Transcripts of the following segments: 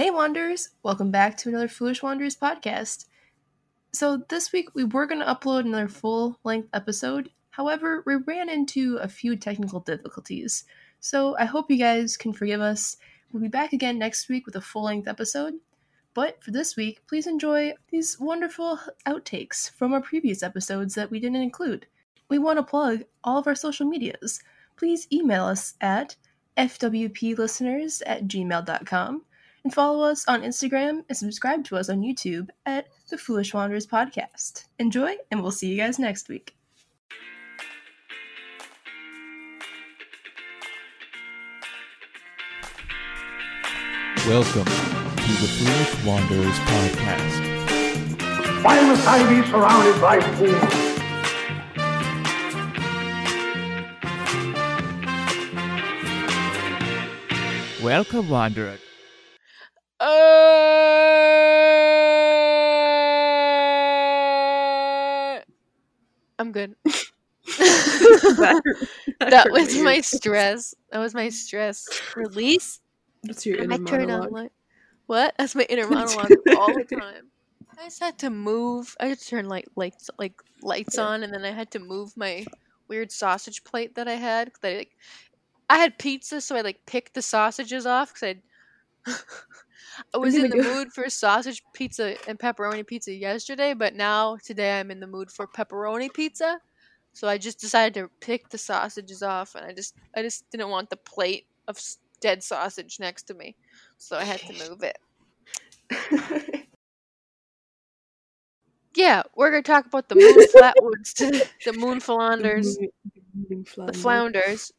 Hey, Wanderers! Welcome back to another Foolish Wanderers podcast. So, this week we were going to upload another full length episode. However, we ran into a few technical difficulties. So, I hope you guys can forgive us. We'll be back again next week with a full length episode. But for this week, please enjoy these wonderful outtakes from our previous episodes that we didn't include. We want to plug all of our social medias. Please email us at fwplisteners at gmail.com and follow us on Instagram and subscribe to us on YouTube at the Foolish Wanderers Podcast. Enjoy, and we'll see you guys next week. Welcome to the Foolish Wanderers podcast. Why must I be surrounded by fools? Welcome, Wanderer. Uh, I'm good. that was my stress. That was my stress release. What's your I inner on monologue? light. What? That's my inner monologue all the time. I just had to move. I had to turn like lights like lights on, and then I had to move my weird sausage plate that I had. I like, I had pizza, so I like picked the sausages off because I. I was in the mood for sausage pizza and pepperoni pizza yesterday, but now today I'm in the mood for pepperoni pizza. So I just decided to pick the sausages off, and I just I just didn't want the plate of dead sausage next to me, so I had to move it. Yeah, we're gonna talk about the moon flatwoods, to the moon flounders, The mooning the flounder. flounders,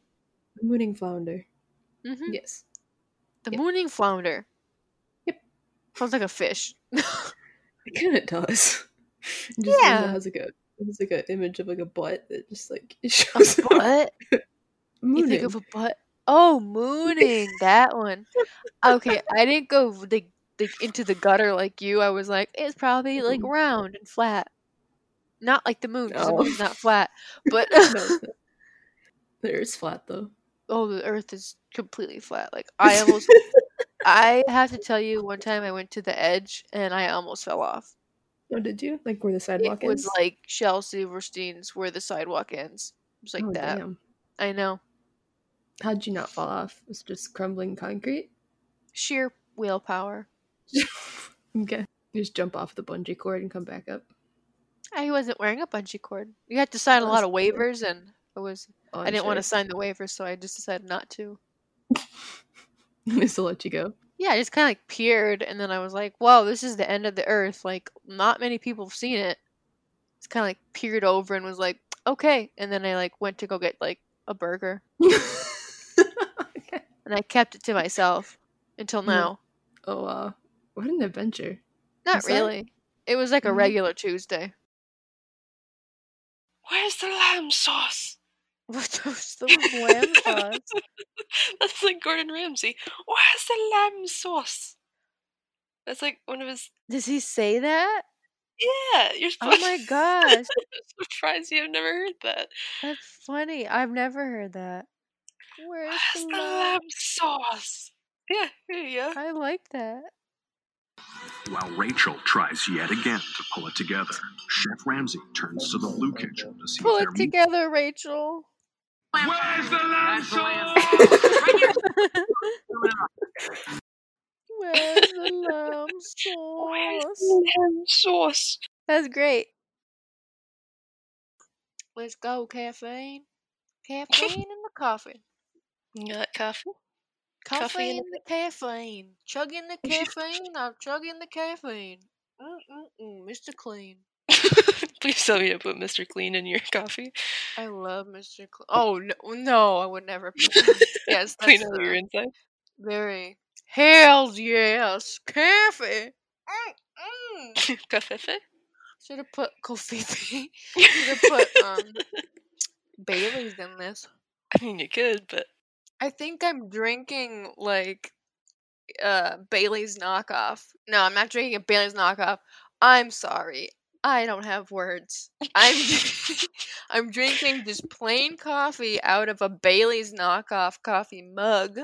The mooning flounder. hmm Yes. the Yep. mooning flounder. Sounds like a fish. It kind of does. It just Yeah. has like a it's like an image of like a butt that just like it a shows up. butt? You think of a butt? Oh, mooning that one. Okay, I didn't go like, like into the gutter like you. I was like, it's probably like mm-hmm. round and flat, not like the moon. 'cause the moon's not flat, but no. The Earth's flat though. oh, the Earth is completely flat. Like I almost, I have to tell you, one time I went to the edge and I almost fell off. Oh, did you? Like where the sidewalk It was like Shel Silverstein's where the sidewalk ends. It was like oh, that. Damn. I know. How'd you not fall off? It's just crumbling concrete. Sheer willpower. okay. You just jump off the bungee cord and come back up. I wasn't wearing a bungee cord. You had to sign a lot of waivers, and it was Oh, I didn't want to sign the waivers, so I just decided not to. Just to let you go. Yeah, I just kind of like peered, and then I was like, "Whoa, this is the end of the earth." Like, not many people have seen it. Just kind of like peered over and was like, "Okay," and then I like went to go get like a burger, okay. and I kept it to myself until now. Oh wow. What an adventure. Not Was that- really. It was like a Mhm. regular Tuesday. Where's the lamb sauce? What was the lamb sauce? That's like Gordon Ramsay. Where's the lamb sauce? That's like one of his. Does he say that? Yeah, you're Oh my gosh, I'm surprised you have never heard that. that's funny. I've never heard that. Where's Where's the the lamb? lamb sauce? Yeah, here you go. I like that. While Rachel tries yet again to pull it together, Chef Ramsay turns to the blue kitchen to see Pull if it their meat together, Rachel. Where's the lamb sauce? Where's the lamb Where's sauce? the lamb sauce? That's great. Let's go, caffeine. Caffeine in the coffee. You got coffee? Coffee Caffeine in the caffeine. Chugging the caffeine. I'm chugging the caffeine. Mm-mm-mm, Mr. Clean. Please tell me to put Mr. Clean in your coffee. I love Mr. Clean. Oh, no, no, I would never. Put yes, Clean out your inside. very. Hells yes. Coffee. Mm-mm. Coffee? Should have put coffee. Should have put um Bailey's in this. I mean, you could, but I think I'm drinking like uh Bailey's knockoff. No, I'm not drinking a Bailey's knockoff. I'm sorry. I don't have words. I'm I'm drinking just plain coffee out of a Bailey's knockoff coffee mug.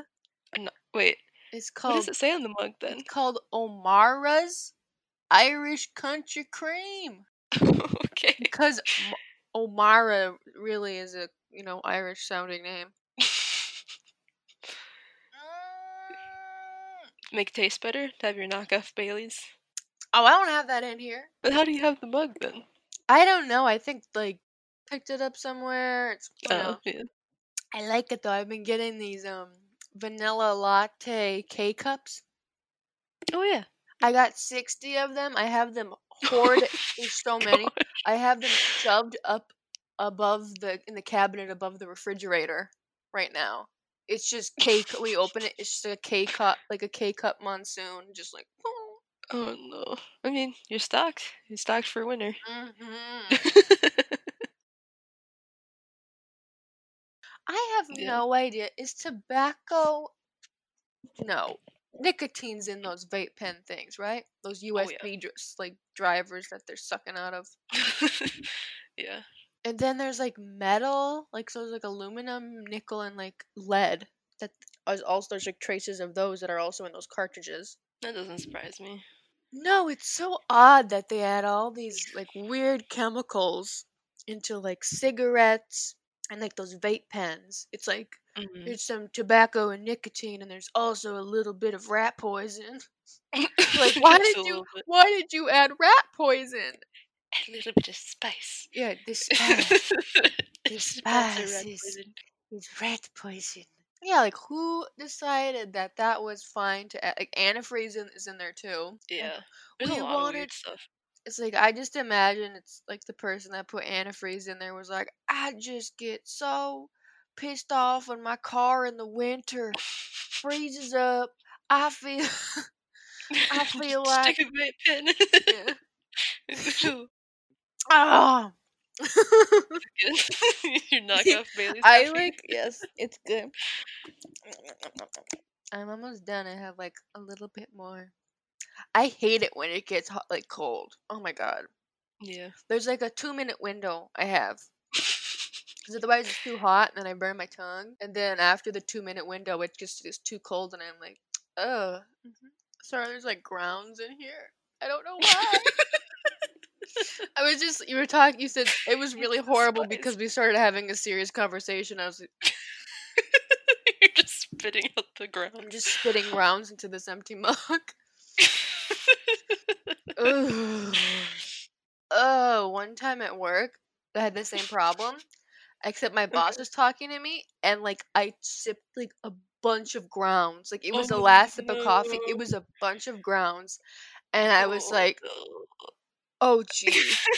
no, wait. It's called What does it say on the mug then? it's called O'Mara's Irish Country Cream okay. because Omara really is a you know Irish sounding name. Make it taste better to have your knockoff Baileys. Oh, I don't have that in here. But how do you have the mug then? I don't know. I think like picked it up somewhere. It's you know. Oh, yeah. I like it though. I've been getting these um vanilla latte K cups. Oh yeah. I got 60 of them. I have them hoarded. There's so many. God. I have them shoved up above the in the cabinet above the refrigerator right now. It's just K. We open it. It's just a K cup, like a K cup monsoon, just like. Oh no. I mean, you're stocked. You're stocked for winter. hmm I have Yeah. no idea. Is tobacco? No, nicotine's in those vape pen things, right? Those Oh, yeah. USB dr- like drivers that they're sucking out of. yeah. And then there's like metal, like so there's like aluminum, nickel, and like lead. That is also there's like traces of those that are also in those cartridges. That doesn't surprise me. No, it's so odd that they add all these like weird chemicals into like cigarettes and like those vape pens. It's like Mhm. there's some tobacco and nicotine, and there's also a little bit of rat poison. Like, why did you bit. why did you add rat poison? A little bit of spice. Yeah, this spice this Spice is is rat poison. Yeah, like who decided that that was fine to add? Like antifreeze in, is in there too. Yeah. There's we a lot of wanted- stuff. It's like I just imagine it's like the person that put antifreeze in there was like, I just get so pissed off when my car in the winter freezes up. I feel I feel like- Stick a pen. yeah. Good. Ah. Your knockoff Bailey's I coffee. like yes, it's good. I'm almost done. I have like a little bit more. I hate it when it gets hot, like cold. Oh my god. Yeah. There's like a two minute window I have. Because otherwise it's too hot and then I burn my tongue. And then after the two minute window, it just is too cold and I'm like, ugh. Mm-hmm. Sorry, there's like grounds in here. I don't know why. I was just, you were talking, you said it was really horrible because we started having a serious conversation. I was like, You're just spitting out the ground. I'm just spitting rounds into this empty mug. Oh, one time at work, I had the same problem. Except my boss was talking to me, and like I sipped like a bunch of grounds. Like it was the Oh, last sip of coffee. It was a bunch of grounds, and I oh, was Oh, like, no. "Oh, geez."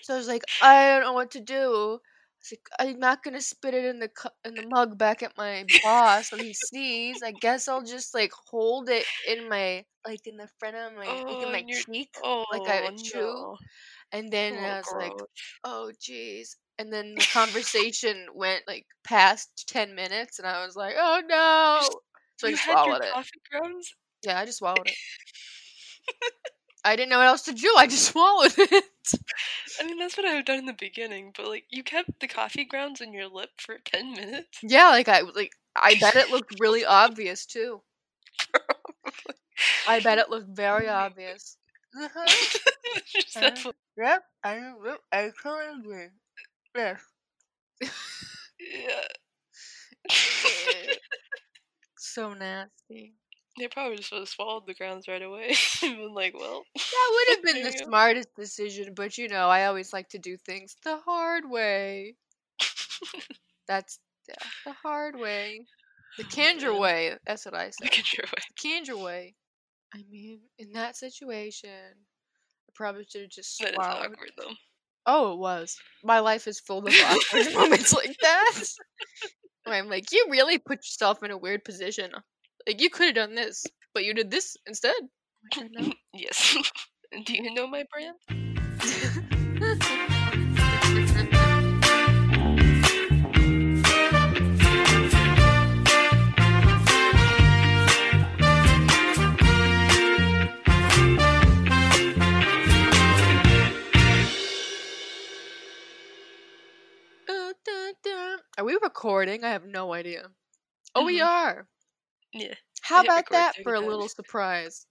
so I was like, "I don't know what to do." I was like, "I'm not gonna spit it in the cu- in the mug back at my boss when he sees. I guess I'll just like hold it in my like in the front of my like Oh, in my cheek, oh, like I would chew." no. And then Oh, I was like, oh jeez and then the conversation went like past 10 minutes and i was like oh no so i you your swallowed it yeah i just swallowed it i didn't know what else to do. I just swallowed it. I mean, that's what I would have done in the beginning, but like, you kept the coffee grounds in your lip for 10 minutes? yeah like i like i bet it looked really obvious too. I bet it looked very obvious. uh-huh. Just have a- yep i yep, i totally agree. Yes. Yeah. so nasty They probably just would have swallowed the grounds right away. and been like, well. That would have been the smartest decision, but you know, I always like to do things the hard way. That's yeah, the hard way. The Kanger way. That's what I said. Look at way. The Kanger way. I mean, in that situation, I probably should have just That is swallowed. awkward, though. Oh, it was. My life is full of awkward moments like that. Where I'm like, you really put yourself in a weird position. Like you could have done this, but you did this instead. Like, I know. Yes. Do you know my brand? Are we recording? I have no idea. Oh, we Mhm. are. Yeah. How about that for a little surprise?